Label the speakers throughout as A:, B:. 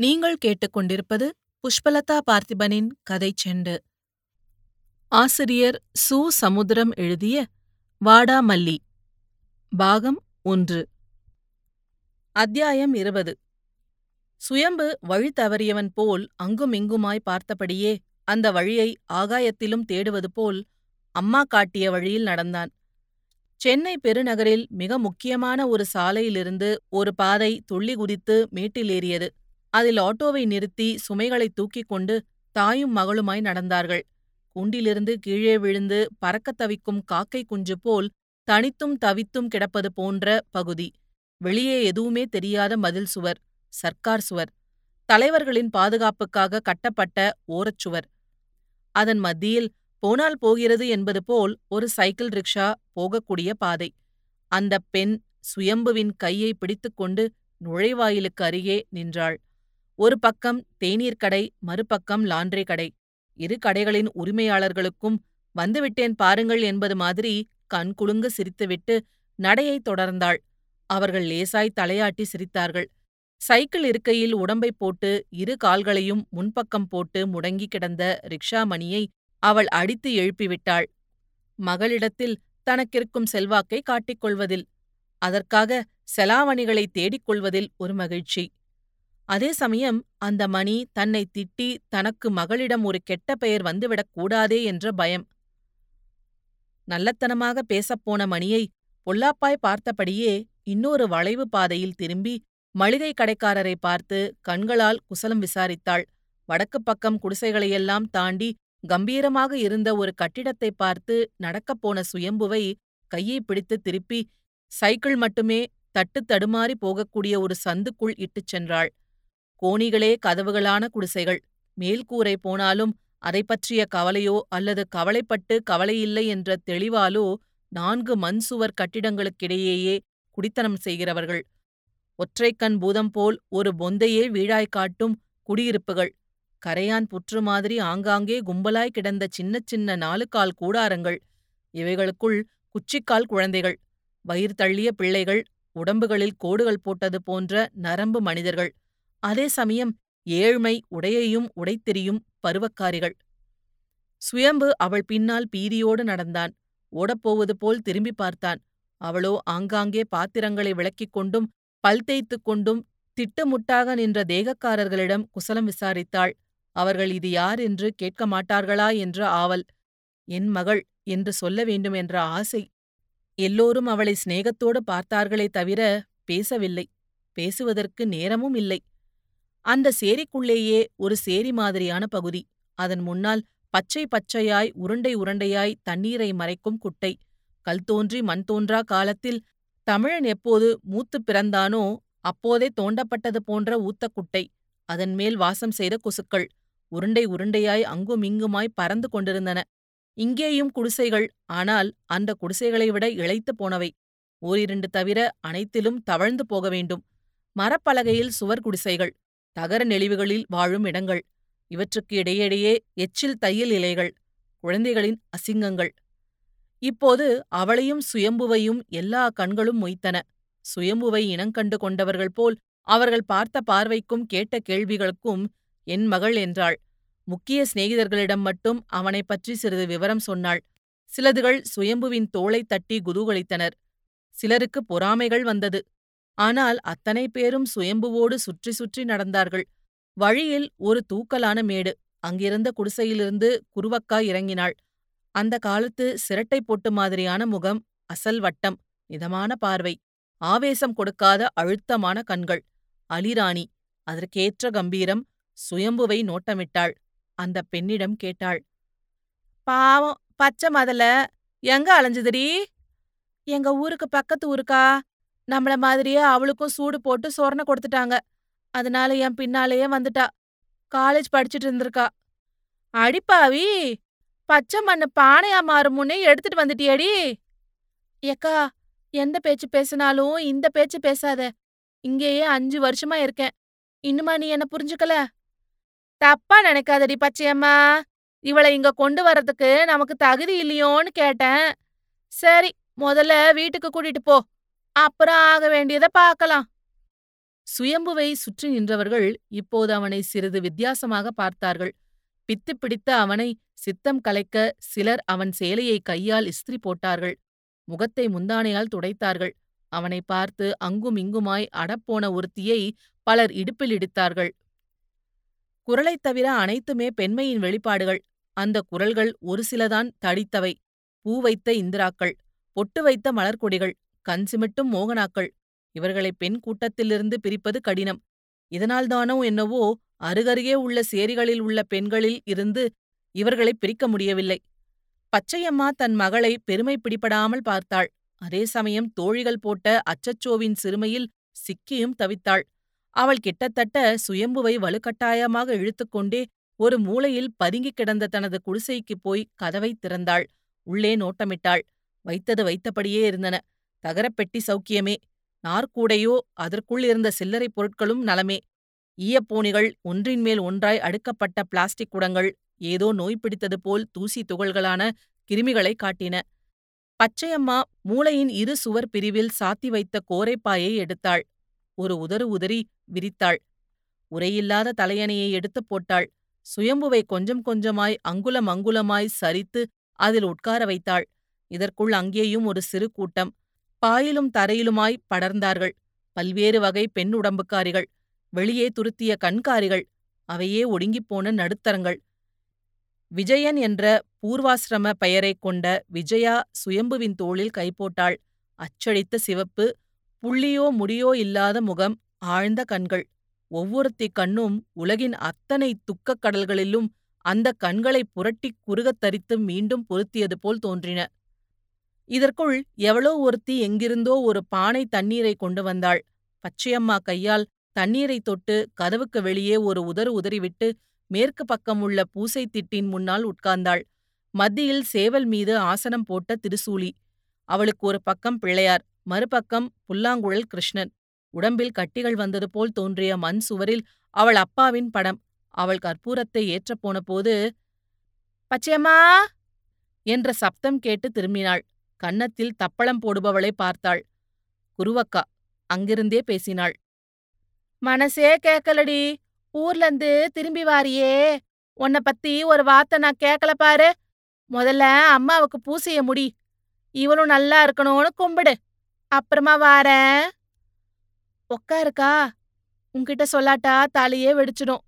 A: நீங்கள் கேட்டுக்கொண்டிருப்பது புஷ்பலதா பார்த்திபனின் கதைச் செண்டு. ஆசிரியர் சு. சமுத்திரம் எழுதிய வாடாமல்லி பாகம் ஒன்று. அத்தியாயம் இருபது. சுயம்பு வழி தவறியவன் போல் அங்குமிங்குமாய் பார்த்தபடியே அந்த வழியை ஆகாயத்திலும் தேடுவது போல் அம்மா காட்டிய வழியில் நடந்தான். சென்னை பெருநகரில் மிக முக்கியமான ஒரு சாலையிலிருந்து ஒரு பாதை துள்ளி குதித்து மேட்டிலேறியது ஏறியது. அதில் ஆட்டோவை நிறுத்தி சுமைகளைத் தூக்கிக் கொண்டு தாயும் மகளுமாய் நடந்தார்கள். குண்டிலிருந்து கீழே விழுந்து பறக்கத் தவிக்கும் காக்கை குஞ்சு போல் தனித்தும் தவித்தும் கிடப்பது போன்ற பகுதி. வெளியே எதுவுமே தெரியாத மதில் சுவர் சர்க்கார் சுவர் தலைவர்களின் பாதுகாப்புக்காக கட்டப்பட்ட ஓரச்சுவர் அதன் மத்தியில் போனால் போகிறது என்பது போல் ஒரு சைக்கிள் ரிக்ஷா போகக்கூடிய பாதை. அந்தப் பெண் சுயம்புவின் கையை பிடித்துக்கொண்டு நுழைவாயிலுக்கு அருகே நின்றாள். ஒரு பக்கம் தேநீர் கடை மறுபக்கம் லாண்ட்ரி கடை. இரு கடைகளின் உரிமையாளர்களுக்கும் வந்துவிட்டேன் பாருங்கள் என்பது மாதிரி கண்குலுங்கு சிரித்துவிட்டு நடையைத் தொடர்ந்தாள். அவர்கள் லேசாய் தலையாட்டி சிரித்தார்கள். சைக்கிள் இருக்கையில் உடம்பைப் போட்டு இரு கால்களையும் முன்பக்கம் போட்டு முடங்கி கிடந்த ரிக்ஷா மணியை அவள் அடித்து எழுப்பிவிட்டாள். மகளிடத்தில் தனக்கிருக்கும் செல்வாக்கை காட்டிக் கொள்வதில் அதற்காக செலாவணிகளை தேடிக் கொள்வதில் ஒரு மகிழ்ச்சி. அதே சமயம் அந்த மணி தன்னை திட்டி தனக்கு மகளிடம் ஒரு கெட்ட பெயர் வந்துவிடக் கூடாதே என்ற பயம். நல்லத்தனமாக பேசப்போன மணியை பொல்லாப்பாய் பார்த்தபடியே இன்னொரு வளைவு பாதையில் திரும்பி மளிகை கடைக்காரரை பார்த்து கண்களால் குசலம் விசாரித்தாள். வடக்கு பக்கம் குடிசைகளையெல்லாம் தாண்டி கம்பீரமாக இருந்த ஒரு கட்டிடத்தை பார்த்து நடக்கப் போன சுயம்புவை கையை பிடித்து திருப்பி சைக்கிள் மட்டுமே தட்டு தடுமாறி போகக்கூடிய ஒரு சந்துக்குள் இட்டுச் சென்றாள். கோணிகளே கதவுகளான குடிசைகள். மேல்கூரை போனாலும் அதை பற்றிய கவலையோ அல்லது கவலைப்பட்டு கவலையில்லை என்ற தெளிவாலோ நான்கு மண் சுவர் கட்டிடங்களுக்கிடையேயே குடித்தனம் செய்கிறவர்கள். ஒற்றைக்கண் பூதம் போல் ஒரு பொந்தையே வீழாய் காட்டும் குடியிருப்புகள். கரையான் புற்று மாதிரி ஆங்காங்கே கும்பலாய் கிடந்த சின்னச் சின்ன நாலு கால் கூடாரங்கள். இவைகளுக்குள் குச்சிக்கால் குழந்தைகள். வயிறு தள்ளிய பிள்ளைகள். உடம்புகளில் கோடுகள் போட்டது போன்ற நரம்பு மனிதர்கள். அதே சமயம் ஏழ்மை உடையையும் உடைத்தெறியும் பருவக்காரிகள். சுயம்பு அவள் பின்னால் பீதியோடு நடந்தான். ஓடப்போவது போல் திரும்பி பார்த்தான். அவளோ ஆங்காங்கே பாத்திரங்களை விளக்கிக் கொண்டும் பல் தேய்த்துக் கொண்டும் திட்டுமுட்டாக நின்ற தேகக்காரர்களிடம் குசலம் விசாரித்தாள். அவர்கள் இது யார் என்று கேட்க மாட்டார்களா என்ற ஆவல். என் மகள் என்று சொல்ல வேண்டும் என்ற ஆசை. எல்லோரும் அவளை சிநேகத்தோடு பார்த்தார்களே தவிர பேசவில்லை. பேசுவதற்கு நேரமும் இல்லை. அந்த சேரிக்குள்ளேயே ஒரு சேரி மாதிரியான பகுதி. அதன் முன்னால் பச்சை பச்சையாய் உருண்டை உருண்டையாய் தண்ணீரை மறைக்கும் குட்டை. கல் தோன்றி மண் தோன்றா காலத்தில் தமிழன் எப்போது மூத்துப் பிறந்தானோ அப்போதே தோண்டப்பட்டது போன்ற ஊத்தக்குட்டை அதன் மேல் வாசம் செய்த கொசுக்கள் உருண்டை உருண்டையாய் அங்குமிங்குமாய் பறந்து கொண்டிருந்தன. இங்கேயும் குடிசைகள் ஆனால் அந்த குடிசைகளை விட இழைத்து போனவை. ஓரிரண்டு தவிர அனைத்திலும் தவழ்ந்து போக வேண்டும். மரப்பலகையில் சுவர் குடிசைகள். தகர நெளிவுகளில் வாழும் இடங்கள். இவற்றுக்கு இடையிடையே எச்சில் தையல் இலைகள் குழந்தைகளின் அசிங்கங்கள். இப்போது அவளையும் சுயம்புவையும் எல்லா கண்களும் மொய்த்தன. சுயம்புவை இனங்கண்டு கொண்டவர்கள் போல் அவர்கள் பார்த்த பார்வைக்கும் கேட்ட கேள்விகளுக்கும் என் மகள் என்றாள். முக்கிய சிநேகிதர்களிடம் மட்டும் அவனைப் பற்றி சிறிது விவரம் சொன்னாள். சிலதுகள் சுயம்புவின் தோளைத் தட்டி குதூகலித்தனர். சிலருக்கு பொறாமைகள் வந்தது. ஆனால் அத்தனை பேரும் சுயம்புவோடு சுற்றி சுற்றி நடந்தார்கள். வழியில் ஒரு தூக்கலான மேடு. அங்கிருந்த குடிசையிலிருந்து குருவக்கா இறங்கினாள். அந்த காலத்து சிரட்டை பொட்டு மாதிரியான முகம் அசல் வட்டம் மிதமான பார்வை ஆவேசம் கொடுக்காத அழுத்தமான கண்கள் அலிராணி அதற்கேற்ற கம்பீரம் சுயம்புவை நோட்டமிட்டாள். அந்த பெண்ணிடம் கேட்டாள் பாவம் பச்சை மதல எங்க அலைஞ்சுதுடி? எங்க ஊருக்கு பக்கத்து ஊருக்கா? நம்மள மாதிரியே அவளுக்கும் சூடு போட்டு சொரண கொடுத்துட்டாங்க. அதனால என் பின்னாலேயே வந்துட்டா. காலேஜ் படிச்சுட்டு இருந்திருக்கா. அடிப்பாவி பச்சை மண்ணு பானையா மாறும் முன்னே எடுத்துட்டு வந்துட்டியடி. ஏக்கா எந்த பேச்சு பேசினாலும் இந்த பேச்சு பேசாத. இங்கேயே அஞ்சு வருஷமா இருக்கேன். இன்னுமா நீ என்ன புரிஞ்சுக்கல? தப்பா நினைக்காதடி பச்சையம்மா. இவளை இங்க கொண்டு வர்றதுக்கு நமக்கு தகுதி இல்லையோன்னு கேட்டேன். சரி முதல்ல வீட்டுக்கு கூட்டிட்டு போ. அப்புறம் ஆக வேண்டியதை பார்க்கலாம். சுயம்புவை சுற்றி நின்றவர்கள் இப்போது அவனை சிறிது வித்தியாசமாக பார்த்தார்கள். பித்து பிடித்த அவனை சித்தம் கலைக்க சிலர் அவன் சேலையை கையால் இஸ்திரி போட்டார்கள். முகத்தை முந்தானையால் துடைத்தார்கள். அவனை பார்த்து அங்கும் இங்குமாய் அடப்போன ஒருத்தியை பலர் இடுப்பில் இடித்தார்கள். குரலைத் தவிர அனைத்துமே பெண்மையின் வெளிப்பாடுகள். அந்த குரல்கள் ஒரு சிலதான் தடித்தவை. பூ வைத்த இந்திராக்கள் பொட்டு வைத்த மலர்கொடிகள் கண் சிமிட்டும் மோகனாக்கள். இவர்களை பெண் கூட்டத்திலிருந்து பிரிப்பது கடினம். இதனால்தானோ என்னவோ அருகருகே உள்ள சேரிகளில் உள்ள பெண்களில் இருந்து இவர்களை பிரிக்க முடியவில்லை. பச்சையம்மா தன் மகளை பெருமை பிடிபடாமல் பார்த்தாள். அதே சமயம் தோழிகள் போட்ட அச்சச்சோவின் சிறுமையில் சிக்கியும் தவித்தாள். அவள் கிட்டத்தட்ட சுயம்புவை வலுக்கட்டாயமாக இழுத்துக்கொண்டே ஒரு மூலையில் பதுங்கிக் கிடந்த தனது குடிசைக்குப் போய் கதவைத் திறந்தாள். உள்ளே நோட்டமிட்டாள். வைத்தது வைத்தபடியே இருந்தன. தகரப்பெட்டி சௌக்கியமே. நாற்கூடையோ அதற்குள் இருந்த சில்லறைப் பொருட்களும் நலமே. ஈயப்போனிகள் ஒன்றின் மேல் ஒன்றாய் அடுக்கப்பட்ட பிளாஸ்டிக் குடங்கள் ஏதோ நோய் பிடித்தது போல் தூசி துகள்களான கிருமிகளை காட்டின. பச்சையம்மா மூளையின் இரு சுவர் பிரிவில் சாத்தி வைத்த கோரைப்பாயை எடுத்தாள். ஒரு உதறு உதறி விரித்தாள். உரையில்லாத தலையணையை எடுத்துப் போட்டாள். சுயம்புவை கொஞ்சம் கொஞ்சமாய் அங்குலம் அங்குலமாய் சரித்து அதில் உட்கார வைத்தாள். இதற்குள் அங்கேயும் ஒரு சிறு கூட்டம். பாயிலும் தரையிலுமாய் படர்ந்தார்கள். பல்வேறு வகை பெண் உடம்புக்காரிகள் வெளியே துருத்திய கண்காரிகள் அவையே ஒடுங்கிப்போன நடுத்தரங்கள். விஜயன் என்ற பூர்வாசிரம பெயரைக் கொண்ட விஜயா சுயம்புவின் தோளில் கைபோட்டாள். அச்சடித்த சிவப்பு புள்ளியோ முடியோ இல்லாத முகம் ஆழ்ந்த கண்கள். ஒவ்வொருத்தி கண்ணும் உலகின் அத்தனை துக்கக் கடல்களிலும் அந்தக் கண்களைப் புரட்டிக் குறுகத் தரித்து மீண்டும் பொருத்தியது போல் தோன்றின. இதற்குள் எவளோ ஒருத்தி எங்கிருந்தோ ஒரு பானை தண்ணீரை கொண்டு வந்தாள். பச்சையம்மா கையால் தண்ணீரைத் தொட்டு கதவுக்கு வெளியே ஒரு உதறு உதறிவிட்டு மேற்கு பக்கம் உள்ள பூசை திட்டின் முன்னால் உட்கார்ந்தாள். மத்தியில் சேவல் மீது ஆசனம் போட்ட திருசூலி. அவளுக்கு ஒரு பக்கம் பிள்ளையார் மறுபக்கம் புல்லாங்குழல் கிருஷ்ணன். உடம்பில் கட்டிகள் வந்தது போல் தோன்றிய மண் சுவரில் அவள் அப்பாவின் படம். அவள் கற்பூரத்தை ஏற்றப் போனபோது பச்சையம்மா! என்ற சப்தம் கேட்டு திரும்பினாள். கன்னத்தில் தப்பளம் போடுபவளை பார்த்தாள். குருவக்கா அங்கிருந்தே பேசினாள். மனசே கேக்கலடி. ஊர்லந்து திரும்பி வாரியே. உன்னை பத்தி ஒரு வார்த்தை நான் கேக்கல பாரு. முதல்ல அம்மாவுக்கு பூசைய முடி. இவளும் நல்லா இருக்கணும்னு கும்பிடு. அப்புறமா வாரேன். உக்காருக்கா. உன்கிட்ட சொல்லாட்டா தலையே வெடிச்சிடும்.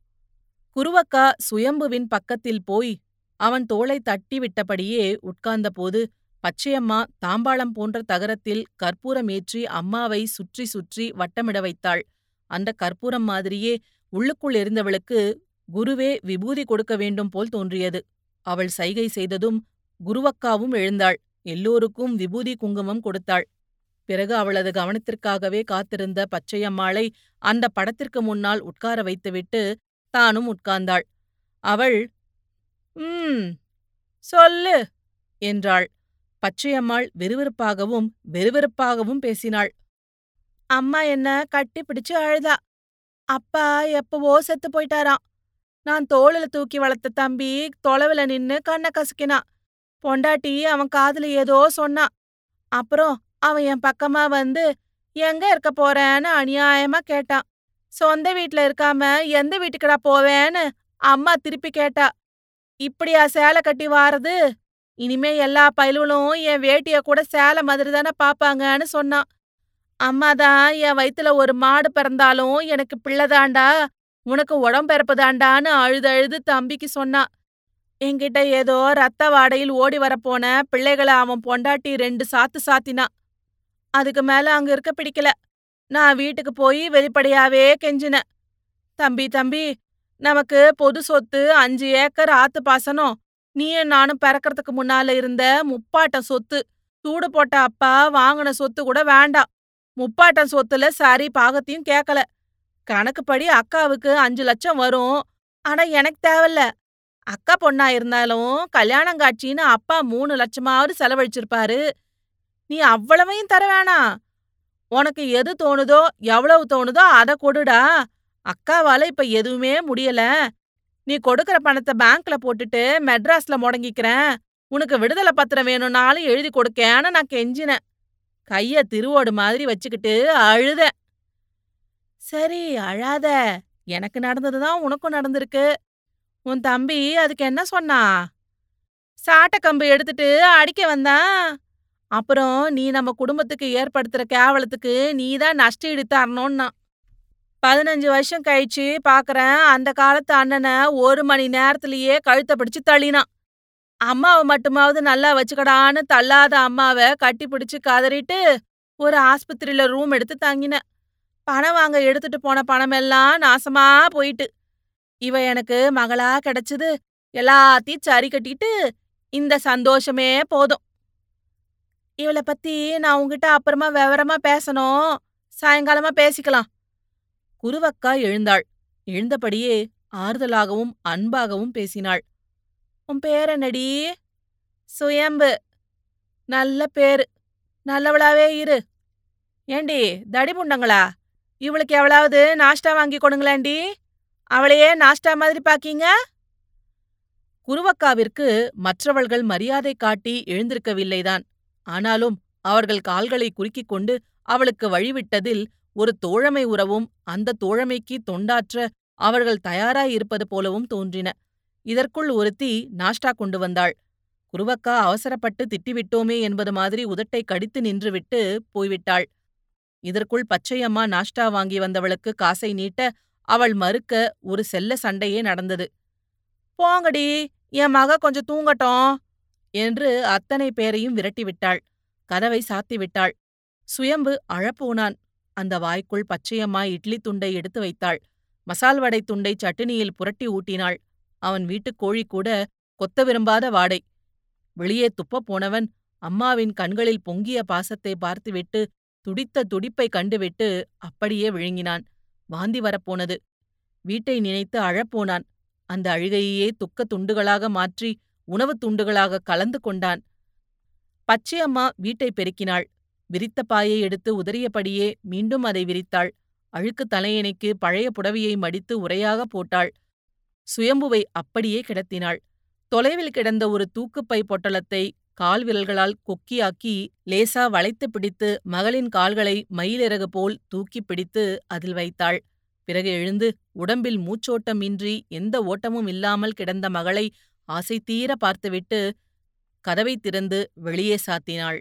A: குருவக்கா சுயம்புவின் பக்கத்தில் போய் அவன் தோளை தட்டி விட்டபடியே உட்கார்ந்தபோது பச்சையம்மா தாம்பாளம் போன்ற தகரத்தில் கற்பூரம் ஏற்றி அம்மாவை சுற்றி சுற்றி வட்டமிட வைத்தாள். அந்த கற்பூரம் மாதிரியே உள்ளுக்குள் இருந்தவளுக்கு குருவே விபூதி கொடுக்க வேண்டும் போல் தோன்றியது. அவள் சைகை செய்ததும் குருவக்காவும் எழுந்தாள். எல்லோருக்கும் விபூதி குங்குமம் கொடுத்தாள். பிறகு அவளது கவனத்திற்காகவே காத்திருந்த பச்சையம்மாளை அந்த படத்திற்கு முன்னால் உட்கார வைத்துவிட்டு தானும் உட்கார்ந்தாள். அவள் ம் சொல்லு என்றாள். பச்சையம்மாள் விறுவிறுப்பாகவும் வெறுவெறுப்பாகவும் பேசினாள். அம்மா என்ன கட்டி பிடிச்சு அழுதா? அப்பா எப்பவோ செத்து போயிட்டாராம். நான் தோளில தூக்கி வளர்த்த தம்பி தொலைவுல நின்னு கண்ணை கசக்கினான் பொண்டாட்டி அவன் காதுல ஏதோ சொன்னான் அப்புறம் அவன் என் பக்கமா வந்து எங்க இருக்க போறேன்னு அநியாயமா கேட்டான் சொந்த வீட்ல இருக்காம எந்த வீட்டுக்குடா போவேன்னு அம்மா திருப்பி கேட்டா. இப்படியா சேலை கட்டி வாரது? இனிமே எல்லா பயல்களும் என் வேட்டிய கூட சேலை மாதிரி தானே பாப்பாங்கன்னு சொன்னான். அம்மா தான் என் வயித்துல ஒரு மாடு பிறந்தாலும் எனக்கு பிள்ளைதாண்டா உனக்கு உடம்பிறப்புதாண்டான்னு அழுது அழுது தம்பிக்கு சொன்னான். என்கிட்ட ஏதோ ரத்த வாடையில் ஓடி வரப்போன பிள்ளைகளை அவன் பொண்டாட்டி ரெண்டு சாத்து சாத்தினான். அதுக்கு மேல அங்க இருக்க பிடிக்கல. நான் வீட்டுக்கு போய் வெளிப்படையாவே கெஞ்சினேன். தம்பி தம்பி நமக்கு பொது சொத்து அஞ்சு ஏக்கர் ஆத்து பாசனம். நீயும் நானும் பிறக்கறதுக்கு முன்னால இருந்த முப்பாட்டம் சொத்து சூடு போட்ட அப்பா வாங்கின சொத்து கூட வேண்டாம். முப்பாட்டம் சொத்துல சரி பாகத்தையும் கேக்கல. கணக்குப்படி அக்காவுக்கு அஞ்சு லட்சம் வரும். ஆனா எனக்கு தேவையில்ல. அக்கா பொண்ணா இருந்தாலும் கல்யாணம் காட்சின்னு அப்பா மூணு லட்சமாவது செலவழிச்சிருப்பாரு. நீ அவ்வளவையும் தர வேணாம் உனக்கு எது தோணுதோ எவ்வளவு தோணுதோ அத கொடுடா. அக்காவால இப்ப எதுவுமே முடியல. நீ கொடுக்கற பணத்தை பேங்க்ல போட்டுட்டு மெட்ராஸ்ல முடங்கிக்கிறேன். உனக்கு விடுதலை பத்திரம் வேணும்னாலும் எழுதி கொடுக்கேன்னு நான் கெஞ்சினேன். கைய திருவோடு மாதிரி வச்சுக்கிட்டு அழுத சரி அழாத. எனக்கு நடந்ததுதான் உனக்கும் நடந்திருக்கு. உன் தம்பி அதுக்கு என்ன சொன்னா? சாட்டக்கம்பு எடுத்துட்டு அடிக்க வந்தான். அப்புறம் நீ நம்ம குடும்பத்துக்கு ஏற்படுத்துற கேவலத்துக்கு நீதான் நஷ்ட ஈடு தரணும்னா பதினஞ்சு வருஷம் கழிச்சு பாக்குறேன். அந்த காலத்து அண்ணனை ஒரு மணி நேரத்திலேயே கழுத்தை பிடிச்சு தள்ளினான். அம்மாவை மட்டுமாவது நல்லா வச்சுக்கடான்னு தள்ளாத அம்மாவை கட்டி பிடிச்சு கதறிட்டு ஒரு ஆஸ்பத்திரியில ரூம் எடுத்து தங்கினேன். பணம் வாங்க எடுத்துட்டு போன பணமெல்லாம் நாசமா போயிட்டு. இவ எனக்கு மகளா கிடைச்சது. எல்லாத்தையும் சரி கட்டிட்டு இந்த சந்தோஷமே போதும். இவளை பத்தி நான் உங்ககிட்ட அப்புறமா விவரமா பேசணும். சாயங்காலமா பேசிக்கலாம். குருவக்கா எழுந்தாள். எழுந்தபடியே ஆறுதலாகவும் அன்பாகவும் பேசினாள். உன் பேரனடி சுயம்பு. நல்ல பேரு. நல்லவளாவே இரு. ஏண்டி தடிபுண்டங்களா இவளுக்கு எவ்வளவு நாஷ்டா வாங்கி கொடுங்களேண்டி அவளையே நாஷ்டா மாதிரி பாக்கீங்க? குருவக்காவிற்கு மற்றவர்கள் மரியாதை காட்டி எழுந்திருக்கவில்லைதான். ஆனாலும் அவர்கள் கால்களை குறுக்கிக் கொண்டு அவளுக்கு வழிவிட்டதில் ஒரு தோழமை உறவும் அந்த தோழமைக்கு தொண்டாற்ற அவர்கள் தயாராயிருப்பது போலவும் தோன்றின. இதற்குள் ஒருத்தி நாஷ்டா கொண்டு வந்தாள். குருவக்கா அவசரப்பட்டு திட்டிவிட்டோமே என்பது மாதிரி உதட்டை கடித்து நின்றுவிட்டு போய்விட்டாள். இதற்குள் பச்சையம்மா நாஷ்டா வாங்கி வந்தவளுக்கு காசை நீட்ட அவள் மறுக்க ஒரு செல்ல சண்டையே நடந்தது. போங்கடி என் மக கொஞ்சம் தூங்கட்டும் என்று அத்தனை பேரையும் விரட்டிவிட்டாள். கதவை சாத்திவிட்டாள். சுயம்பு அழப்போனான். அந்த வாய்க்குள் பச்சையம்மா இட்லி துண்டை எடுத்து வைத்தாள். மசால் வடை துண்டை சட்டினியில் புரட்டி ஊட்டினாள். அவன் வீட்டுக் கோழி கூட கொத்த விரும்பாத வாடை. வெளியே துப்பப் போனவன் அம்மாவின் கண்களில் பொங்கிய பாசத்தை பார்த்துவிட்டு துடித்த துடிப்பை கண்டுவிட்டு அப்படியே விழுங்கினான். வாந்தி வரப்போனது. வீட்டை நினைத்து அழப்போனான். அந்த அழுகையே துக்க துண்டுகளாக மாற்றி உணவுத் துண்டுகளாக கலந்து கொண்டான். பச்சையம்மா வீட்டை பெருக்கினாள். விரித்த பாயை எடுத்து உதறியபடியே மீண்டும் அதை விரித்தாள். அழுக்கு தலையணைக்கு பழைய புடவையை மடித்து உரையாக போட்டாள். சுயம்புவை அப்படியே கிடத்தினாள். தொலைவில் கிடந்த ஒரு தூக்குப்பை பொட்டலத்தை கால் விரல்களால் கொக்கியாக்கி லேசா வளைத்து பிடித்து மகளின் கால்களை மயிலிறகு போல் தூக்கிப் பிடித்து அதில் வைத்தாள். பிறகு எழுந்து உடம்பில் மூச்சோட்டம் இன்றி எந்த ஓட்டமும் இல்லாமல் கிடந்த மகளை ஆசை தீர பார்த்துவிட்டு கதவை திறந்து வெளியே சாத்தினாள்.